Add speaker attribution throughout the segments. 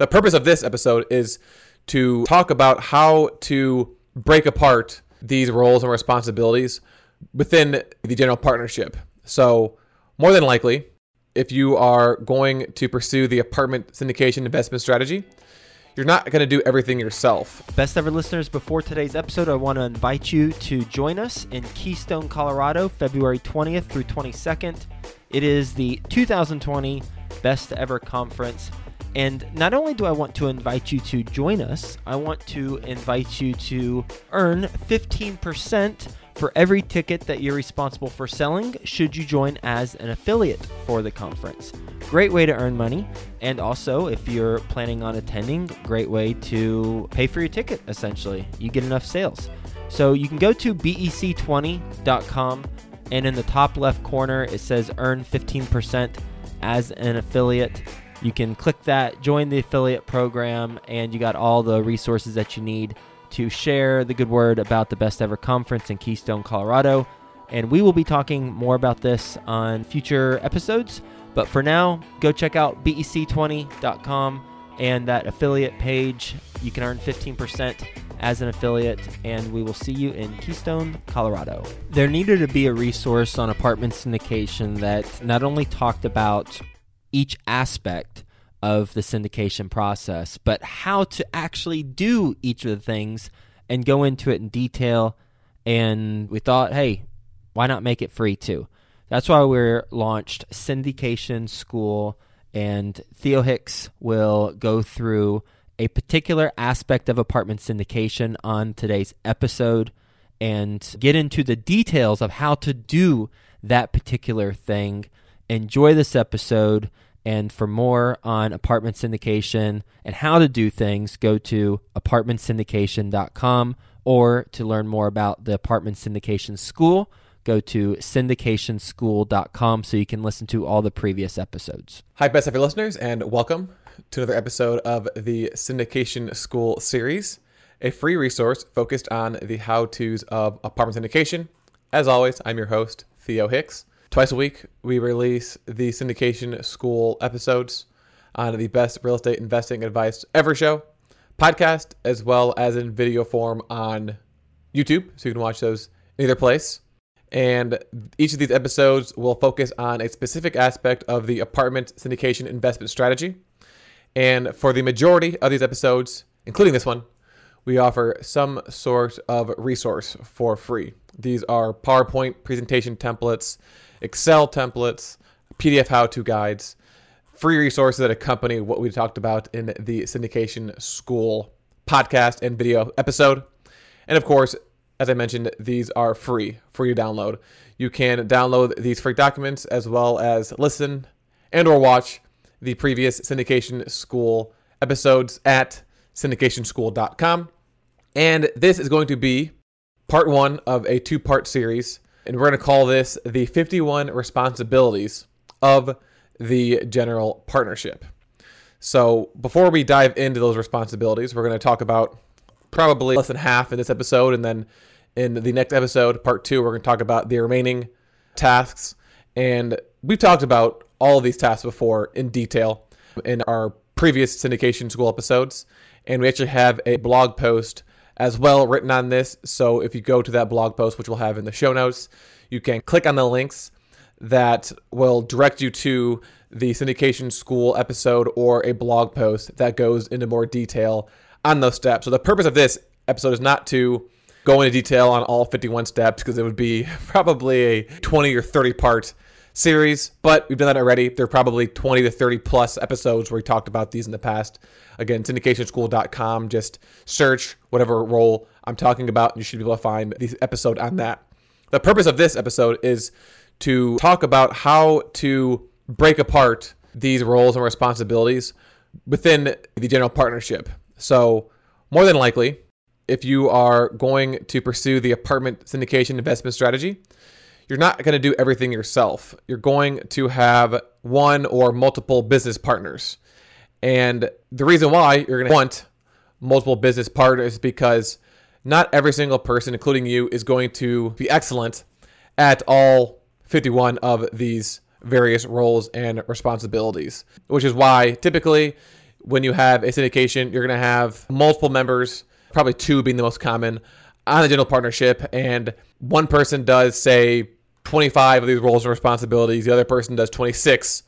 Speaker 1: The purpose of this episode is to talk about how to break apart these roles and responsibilities within the general partnership. So, more than likely, if you are going to pursue the apartment syndication investment strategy, you're not going to do everything yourself.
Speaker 2: Best ever listeners, before today's episode, I want to invite you to join us in Keystone, Colorado, February 20th through 22nd. It is the 2020 Best Ever Conference. And not only do I want to invite you to join us, I want to invite you to earn 15% for every ticket that you're responsible for selling should you join as an affiliate for the conference. Great way to earn money. And also, if you're planning on attending, great way to pay for your ticket essentially. You get enough sales. So you can go to bec20.com and in the top left corner it says earn 15% as an affiliate. You can click that, join the affiliate program, and you got all the resources that you need to share the good word about the best ever conference in Keystone, Colorado. And we will be talking more about this on future episodes. But for now, go check out bec20.com and that affiliate page. You can earn 15% as an affiliate, and we will see you in Keystone, Colorado. There needed to be a resource on apartment syndication that not only talked about each aspect of the syndication process, but how to actually do each of the things and go into it in detail. And we thought, hey, why not make it free too? That's why we launched Syndication School, and Theo Hicks will go through a particular aspect of apartment syndication on today's episode and get into the details of how to do that particular thing. Enjoy this episode. And for more on apartment syndication and how to do things, go to apartmentsyndication.com or to learn more about the apartment syndication school, go to syndicationschool.com so you can listen to all the previous episodes.
Speaker 1: Hi, best ever listeners, and welcome to another episode of the Syndication School series, a free resource focused on the how to's of apartment syndication. As always, I'm your host, Theo Hicks. Twice a week, we release the syndication school episodes on the best real estate investing advice ever show, podcast, as well as in video form on YouTube. So you can watch those in either place. And each of these episodes will focus on a specific aspect of the apartment syndication investment strategy. And for the majority of these episodes, including this one, we offer some sort of resource for free. These are PowerPoint presentation templates Excel templates, PDF how to guides, free resources that accompany what we talked about in the syndication school podcast and video episode. And of course, as I mentioned, these are free, free to download. You can download these free documents as well as listen and or watch the previous syndication school episodes at syndicationschool.com. And this is going to be part 1 of a two-part series and we're going to call this the 51 responsibilities of the general partnership. So, before we dive into those responsibilities, we're going to talk about probably less than half in this episode. And then in the next episode, part two, we're going to talk about the remaining tasks. And we've talked about all of these tasks before in detail in our previous syndication school episodes. And we actually have a blog post as well written on this. So if you go to that blog post, which we'll have in the show notes, you can click on the links that will direct you to the syndication school episode or a blog post that goes into more detail on those steps. So the purpose of this episode is not to go into detail on all 51 steps because it would be probably a 20 or 30 part series, but we've done that already. There are probably 20 to 30 plus episodes where we talked about these in the past. Again, syndicationschool.com. Just search whatever role I'm talking about, and you should be able to find the episode on that. The purpose of this episode is to talk about how to break apart these roles and responsibilities within the general partnership. So, more than likely, if you are going to pursue the apartment syndication investment strategy, you're not going to do everything yourself. You're going to have one or multiple business partners. And the reason why you're going to want multiple business partners is because not every single person, including you, is going to be excellent at all 51 of these various roles and responsibilities, which is why typically when you have a syndication, you're going to have multiple members, probably two being the most common, on a general partnership. And one person does, say, 25 of these roles and responsibilities, the other person does 26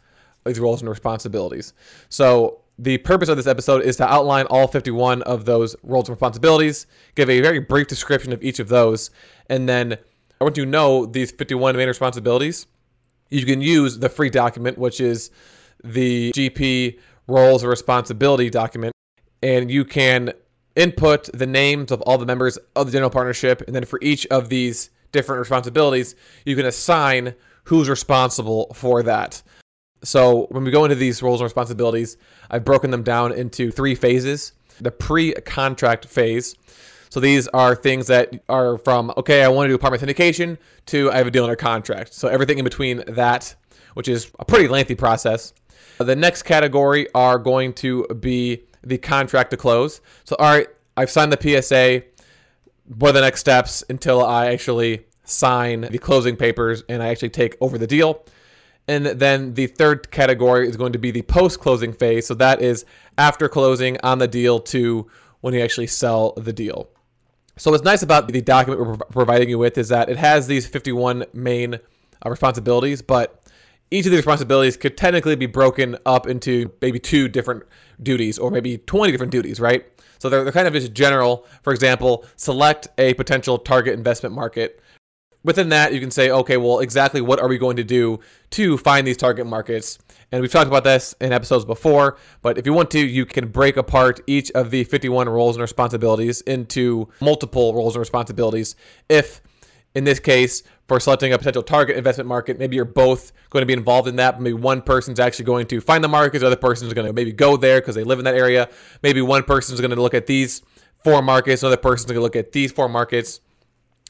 Speaker 1: of these roles and responsibilities. So the purpose of this episode is to outline all 51 of those roles and responsibilities, give a very brief description of each of those, and then once you know these 51 main responsibilities. You can use the free document, which is the GP roles and responsibility document, and you can input the names of all the members of the general partnership, and then for each of these different responsibilities, you can assign who's responsible for that. So when we go into these roles and responsibilities, I've broken them down into three phases. The pre-contract phase. So these are things that are from okay, I want to do apartment syndication to I have a deal under contract. So everything in between that, which is a pretty lengthy process. The next category are going to be the contract to close. So all right, I've signed the PSA. What are the next steps until I actually sign the closing papers and I actually take over the deal? And then the third category is going to be the post closing phase. So that is after closing on the deal to when you actually sell the deal. So what's nice about the document we're providing you with is that it has these 51 main uh, responsibilities, but each of these responsibilities could technically be broken up into maybe two different duties or maybe 20 different duties, right? So they're, they're kind of just general. For example, select a potential target investment market within that, you can say, okay, well, exactly what are we going to do to find these target markets? And we've talked about this in episodes before, but if you want to, you can break apart each of the 51 roles and responsibilities into multiple roles and responsibilities. If, in this case, for selecting a potential target investment market, maybe you're both going to be involved in that. Maybe one person's actually going to find the markets, the other person's going to maybe go there because they live in that area. Maybe one person's going to look at these four markets, another person's going to look at these four markets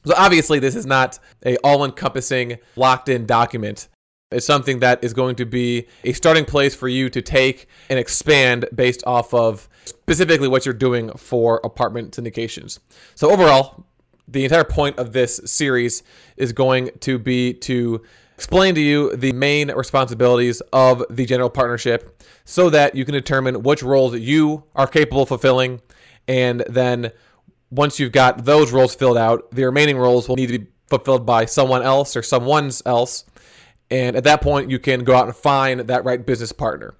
Speaker 1: so obviously, this is not a all-encompassing, locked-in document. It's something that is going to be a starting place for you to take and expand based off of specifically what you're doing for apartment syndications. So overall, the entire point of this series is going to be to explain to you the main responsibilities of the general partnership so that you can determine which roles you are capable of fulfilling and then once you've got those roles filled out, the remaining roles will need to be fulfilled by someone else or someone's else. And at that point, you can go out and find that right business partner.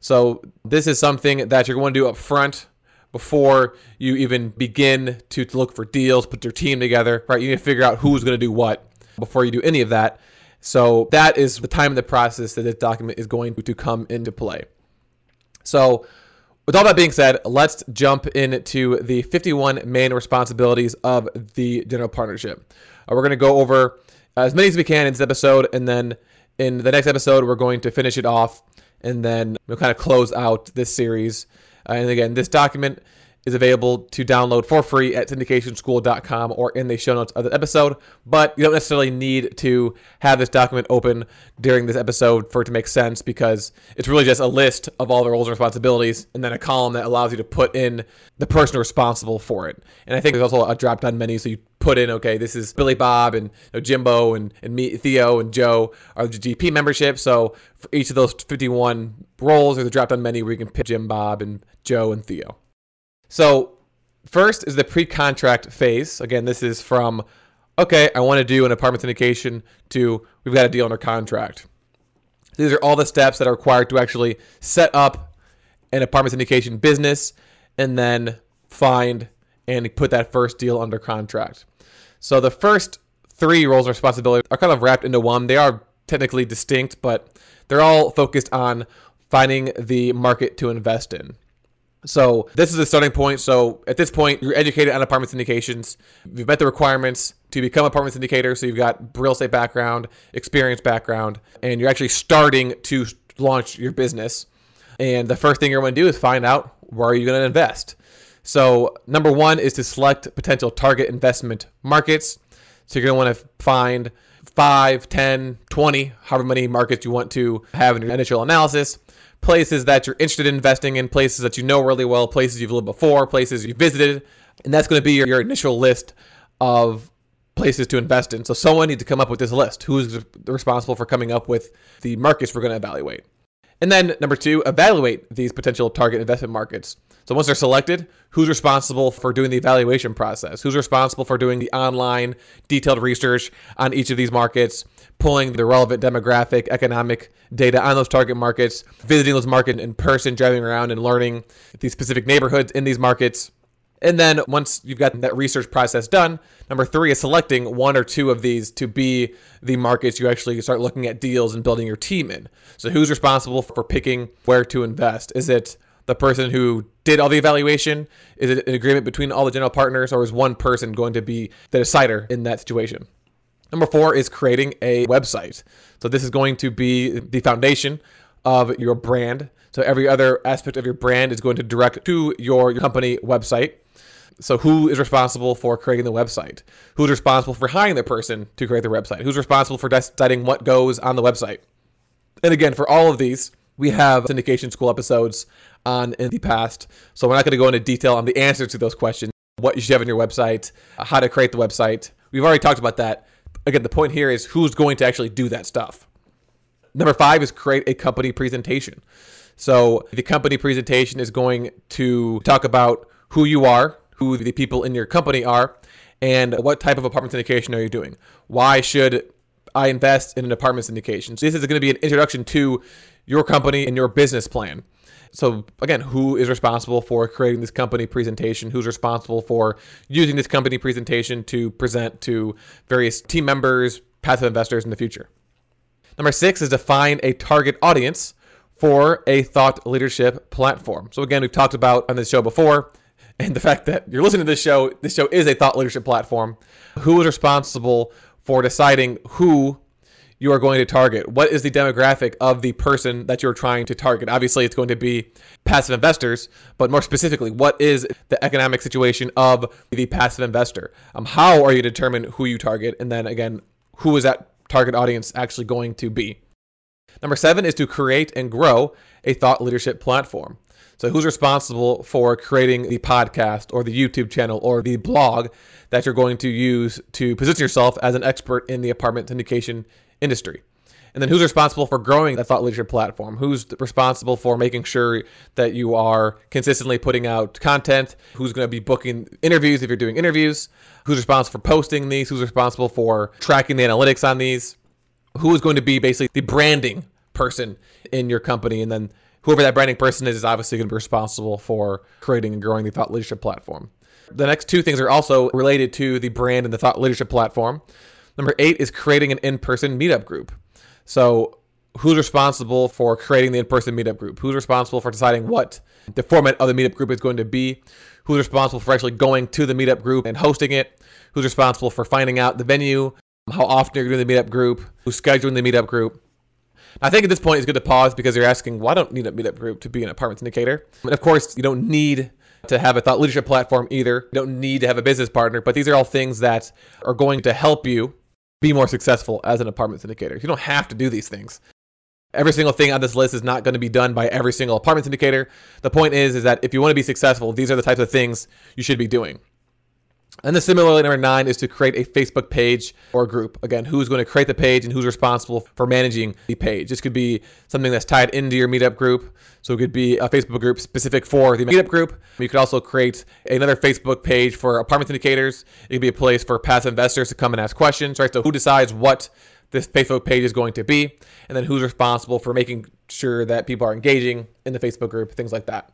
Speaker 1: So this is something that you're going to do up front before you even begin to look for deals, put your team together, right? You need to figure out who's going to do what before you do any of that. So that is the time in the process that this document is going to come into play. So with all that being said, let's jump into the 51 main responsibilities of the general partnership. Uh, we're going to go over as many as we can in this episode, and then in the next episode, we're going to finish it off, and then we'll kind of close out this series. Uh, and again, this document is available to download for free at syndicationschool.com or in the show notes of the episode. But you don't necessarily need to have this document open during this episode for it to make sense because it's really just a list of all the roles and responsibilities and then a column that allows you to put in the person responsible for it. And I think there's also a drop down menu so you put in, okay, this is Billy Bob and you know, Jimbo and, and me, Theo and Joe are the GP membership. So for each of those 51 roles, there's a drop down menu where you can pick Jim, Bob, and Joe and Theo. So, first is the pre contract phase. Again, this is from, okay, I want to do an apartment syndication to we've got a deal under contract. These are all the steps that are required to actually set up an apartment syndication business and then find and put that first deal under contract. So, the first three roles and responsibilities are kind of wrapped into one. They are technically distinct, but they're all focused on finding the market to invest in. So this is a starting point. So at this point, you're educated on apartment syndications. You've met the requirements to become apartment syndicator. So you've got real estate background, experience background, and you're actually starting to launch your business. And the first thing you're going to do is find out where are you going to invest. So number one is to select potential target investment markets. So you're going to want to find 5, 10, 20, however many markets you want to have in your initial analysis places that you're interested in investing in, places that you know really well, places you've lived before, places you've visited. And that's going to be your, your initial list of places to invest in. So someone needs to come up with this list. Who's responsible for coming up with the markets we're going to evaluate? And then number two, evaluate these potential target investment markets. So once they're selected, who's responsible for doing the evaluation process? Who's responsible for doing the online detailed research on each of these markets, pulling the relevant demographic, economic data on those target markets, visiting those markets in person, driving around and learning these specific neighborhoods in these markets. And then once you've got that research process done, number three is selecting one or two of these to be the markets you actually start looking at deals and building your team in. So who's responsible for picking where to invest? Is it the person who did all the evaluation? Is it an agreement between all the general partners, or is one person going to be the decider in that situation? Number four is creating a website. So this is going to be the foundation of your brand. So every other aspect of your brand is going to direct to your company website. So who is responsible for creating the website? Who's responsible for hiring the person to create the website? Who's responsible for deciding what goes on the website? And again, for all of these, we have syndication school episodes on in the past. So we're not going to go into detail on the answers to those questions, what you should have on your website, how to create the website. We've already talked about that. Again, the point here is who's going to actually do that stuff. Number five is create a company presentation. So the company presentation is going to talk about who you are, who the people in your company are, and what type of apartment syndication are you doing. Why should I invest in an apartment syndication? So this is going to be an introduction to your company and your business plan. So again, who is responsible for creating this company presentation? Who's responsible for using this company presentation to present to various team members, passive investors in the future? Number six is define a target audience for a thought leadership platform. So again, we've talked about on this show before, and the fact that you're listening to this show, this show is a thought leadership platform. Who is responsible for deciding who you are going to target? What is the demographic of the person that you're trying to target? Obviously, it's going to be passive investors, but more specifically, what is the economic situation of the passive investor? Um, how are you determine who you target? And then again, who is that target audience actually going to be? Number seven is to create and grow a thought leadership platform. So, who's responsible for creating the podcast or the YouTube channel or the blog that you're going to use to position yourself as an expert in the apartment syndication industry. And then who's responsible for growing that thought leadership platform? Who's responsible for making sure that you are consistently putting out content? Who's going to be booking interviews if you're doing interviews? Who's responsible for posting these? Who's responsible for tracking the analytics on these? Who is going to be basically the branding person in your company? And then whoever that branding person is is obviously going to be responsible for creating and growing the thought leadership platform. The next two things are also related to the brand and the thought leadership platform. Number eight is creating an in person meetup group. So, who's responsible for creating the in person meetup group? Who's responsible for deciding what the format of the meetup group is going to be? Who's responsible for actually going to the meetup group and hosting it? Who's responsible for finding out the venue? How often you're doing the meetup group? Who's scheduling the meetup group? I think at this point it's good to pause because you're asking, why don't need a meetup group to be an apartment syndicator? And of course, you don't need to have a thought leadership platform either. You don't need to have a business partner, but these are all things that are going to help you be more successful as an apartment syndicator. You don't have to do these things. Every single thing on this list is not going to be done by every single apartment syndicator. The point is, is that if you want to be successful, these are the types of things you should be doing. And then similarly, number nine is to create a Facebook page or group. Again, who's going to create the page and who's responsible for managing the page. This could be something that's tied into your meetup group. So it could be a Facebook group specific for the meetup group. You could also create another Facebook page for apartment syndicators. It could be a place for past investors to come and ask questions, right? So who decides what this Facebook page is going to be, and then who's responsible for making sure that people are engaging in the Facebook group, things like that.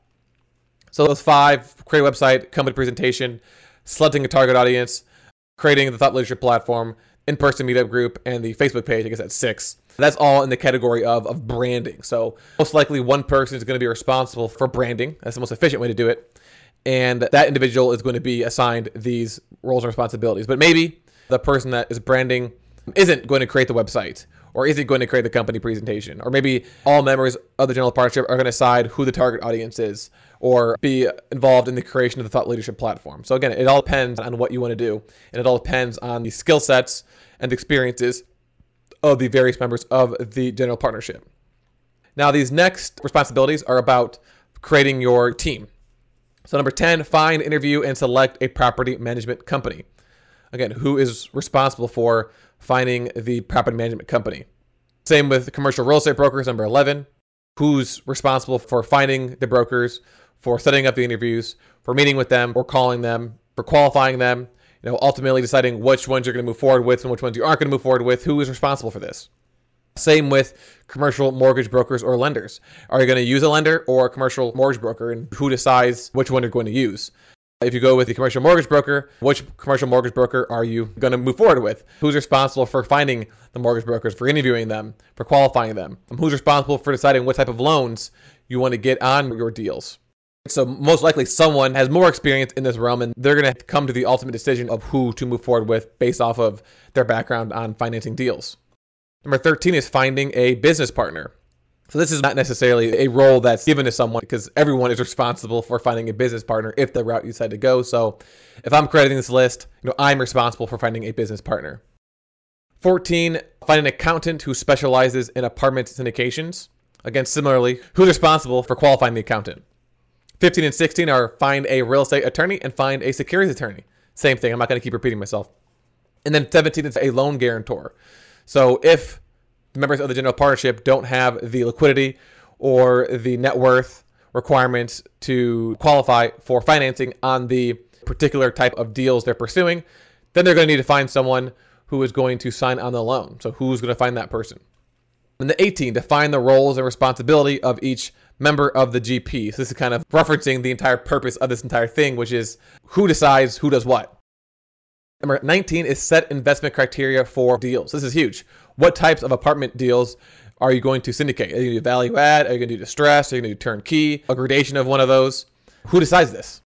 Speaker 1: So those five: create a website, company presentation, selecting a target audience, creating the thought leadership platform, in-person meetup group, and the Facebook page. I guess that's six. That's all in the category of, of branding. So most likely one person is going to be responsible for branding. That's the most efficient way to do it. And that individual is going to be assigned these roles and responsibilities. But maybe the person that is branding isn't going to create the website or is it going to create the company presentation? Or maybe all members of the general partnership are going to decide who the target audience is or be involved in the creation of the thought leadership platform. So again, it all depends on what you want to do, and it all depends on the skill sets and experiences of the various members of the general partnership. Now, these next responsibilities are about creating your team. So, number 10, find, interview, and select a property management company. Again, who is responsible for finding the property management company? Same with commercial real estate brokers, number 11. who's responsible for finding the brokers, for setting up the interviews, for meeting with them, or calling them, for qualifying them, you know, ultimately deciding which ones you're going to move forward with and which ones you aren't going to move forward with, who is responsible for this. Same with commercial mortgage brokers or lenders. Are you going to use a lender or a commercial mortgage broker and who decides which one you're going to use? If you go with the commercial mortgage broker, which commercial mortgage broker are you going to move forward with? Who's responsible for finding the mortgage brokers, for interviewing them, for qualifying them? Who's responsible for deciding what type of loans you want to get on your deals? So most likely someone has more experience in this realm and they're going to come to the ultimate decision of who to move forward with based off of their background on financing deals. Number 13 is finding a business partner. So this is not necessarily a role that's given to someone because everyone is responsible for finding a business partner if the route you decide to go. So if I'm creating this list, you know, I'm responsible for finding a business partner. 14, find an accountant who specializes in apartment syndications. Again, similarly, who's responsible for qualifying the accountant? 15 and 16 are find a real estate attorney and find a securities attorney. Same thing. I'm not going to keep repeating myself. And then 17 is a loan guarantor. So if members of the general partnership don't have the liquidity or the net worth requirements to qualify for financing on the particular type of deals they're pursuing, then they're going to need to find someone who is going to sign on the loan. So who's going to find that person? And the 18, define the roles and responsibility of each member of the GP. So this is kind of referencing the entire purpose of this entire thing, which is who decides who does what. Number 19 is set investment criteria for deals. This is huge. What types of apartment deals are you going to syndicate? Are you going to do value add? Are you going to do distress? Are you going to do turnkey? A gradation of one of those? Who decides this?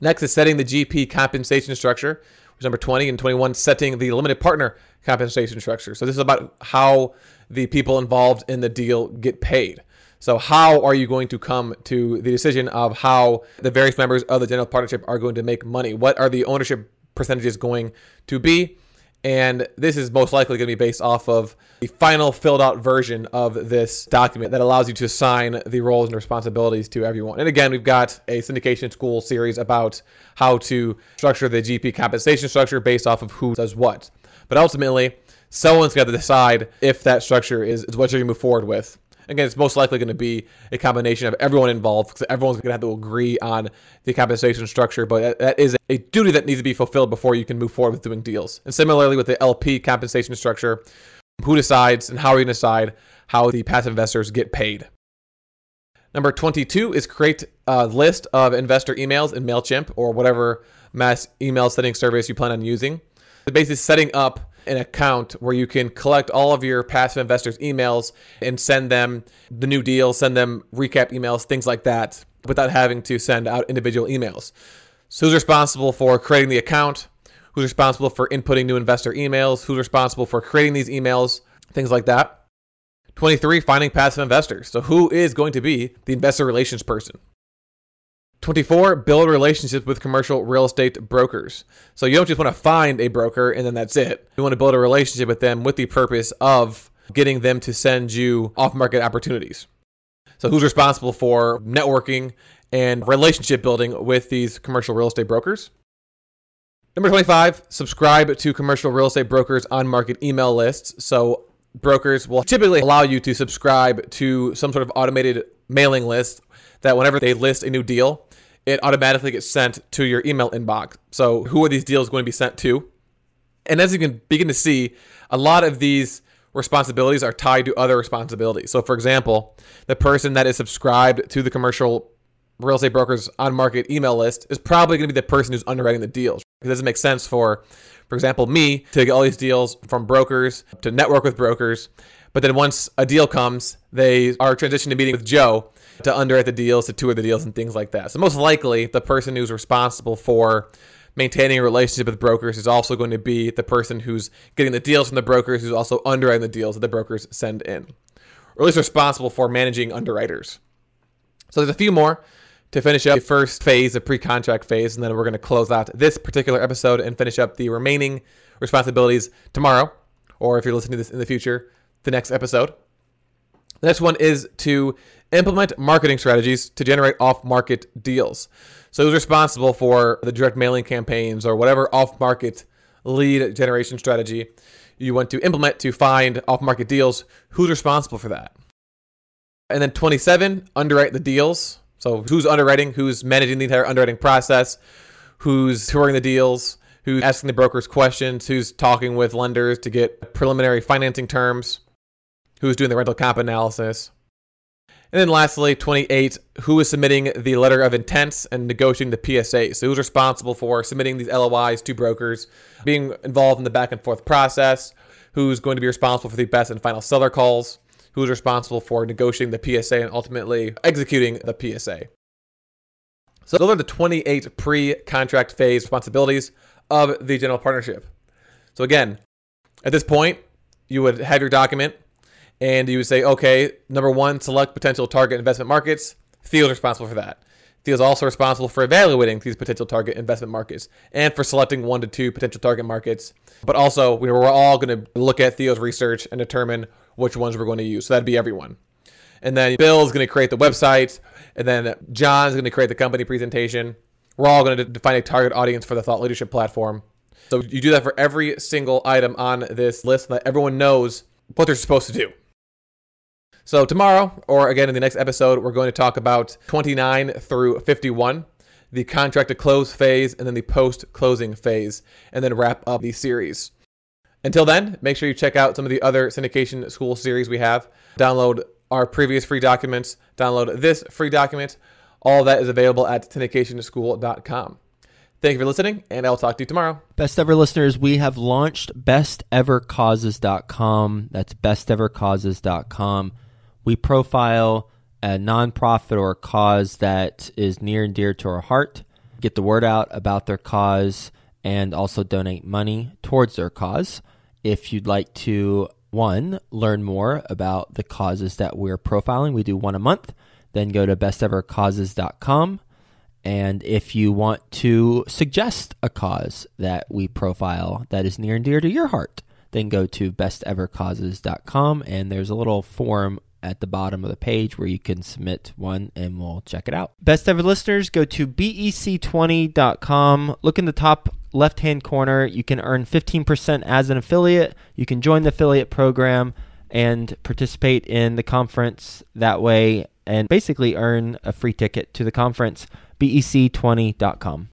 Speaker 1: Next is setting the GP compensation structure, which is number 20, and 21, setting the limited partner compensation structure. So this is about how the people involved in the deal get paid. So, how are you going to come to the decision of how the various members of the general partnership are going to make money? What are the ownership percentages going to be? And this is most likely going to be based off of the final filled out version of this document that allows you to assign the roles and responsibilities to everyone. And again, we've got a syndication school series about how to structure the GP compensation structure based off of who does what. But ultimately, someone's got to decide if that structure is, is what you're going to move forward with. Again, it's most likely going to be a combination of everyone involved because everyone's going to have to agree on the compensation structure. But that is a duty that needs to be fulfilled before you can move forward with doing deals. And similarly with the LP compensation structure, who decides and how are you going to decide how the passive investors get paid? Number 22 is create a list of investor emails in MailChimp or whatever mass email sending service you plan on using. Basically setting up an account where you can collect all of your passive investors' emails and send them the new deal, send them recap emails, things like that, without having to send out individual emails. So, who's responsible for creating the account? Who's responsible for inputting new investor emails? Who's responsible for creating these emails? Things like that. 23, finding passive investors. So, who is going to be the investor relations person? 24, build relationships with commercial real estate brokers. So you don't just want to find a broker and then that's it. You want to build a relationship with them with the purpose of getting them to send you off market opportunities. So who's responsible for networking and relationship building with these commercial real estate brokers? Number 25, subscribe to commercial real estate brokers on market email lists. So brokers will typically allow you to subscribe to some sort of automated mailing list that whenever they list a new deal, it automatically gets sent to your email inbox. So, who are these deals going to be sent to? And as you can begin to see, a lot of these responsibilities are tied to other responsibilities. So, for example, the person that is subscribed to the commercial real estate brokers on market email list is probably going to be the person who's underwriting the deals. It doesn't make sense for, for example, me to get all these deals from brokers to network with brokers. But then once a deal comes, they are transitioning to meeting with Joe to underwrite the deals, to tour the deals, and things like that. So most likely, the person who's responsible for maintaining a relationship with brokers is also going to be the person who's getting the deals from the brokers, who's also underwriting the deals that the brokers send in, or at least responsible for managing underwriters. So there's a few more to finish up the first phase, the pre-contract phase, and then we're going to close out this particular episode and finish up the remaining responsibilities tomorrow, or if you're listening to this in the future, the next episode. The next one is to implement marketing strategies to generate off market deals. So, who's responsible for the direct mailing campaigns or whatever off market lead generation strategy you want to implement to find off market deals? Who's responsible for that? And then 27, underwrite the deals. So who's underwriting, who's managing the entire underwriting process, who's touring the deals, who's asking the brokers questions, who's talking with lenders to get preliminary financing terms, who's doing the rental comp analysis. And then lastly, 28, who is submitting the letter of intents and negotiating the PSA? So who's responsible for submitting these LOIs to brokers, being involved in the back and forth process, who's going to be responsible for the best and final seller calls, who's responsible for negotiating the PSA and ultimately executing the PSA. So those are the 28 pre-contract phase responsibilities of the general partnership. So again, at this point, you would have your document and you would say, okay, number one, select potential target investment markets. Theo is responsible for that. Theo is also responsible for evaluating these potential target investment markets and for selecting one to two potential target markets. But also, we're all going to look at Theo's research and determine which ones we're going to use. So that'd be everyone. And then Bill's going to create the website. And then John's going to create the company presentation. We're all going to define a target audience for the thought leadership platform. So you do that for every single item on this list that everyone knows what they're supposed to do. So tomorrow, or again in the next episode, we're going to talk about 29 through 51, the contract to close phase, and then the post closing phase, and then wrap up the series. Until then, make sure you check out some of the other syndication school series we have. Download our previous free documents, download this free document. All that is available at syndicationschool.com. Thank you for listening, and I'll talk to you tomorrow.
Speaker 2: Best ever listeners, we have launched bestevercauses.com. That's bestevercauses.com. We profile a nonprofit or a cause that is near and dear to our heart, get the word out about their cause, and also donate money towards their cause. If you'd like to, one, learn more about the causes that we're profiling, we do one a month. Then go to bestevercauses.com. And if you want to suggest a cause that we profile that is near and dear to your heart, then go to bestevercauses.com and there's a little form at the bottom of the page where you can submit one and we'll check it out. Best ever listeners, go to bec20.com. Look in the top left hand corner. You can earn 15% as an affiliate. You can join the affiliate program and participate in the conference that way and basically earn a free ticket to the conference. bec20.com.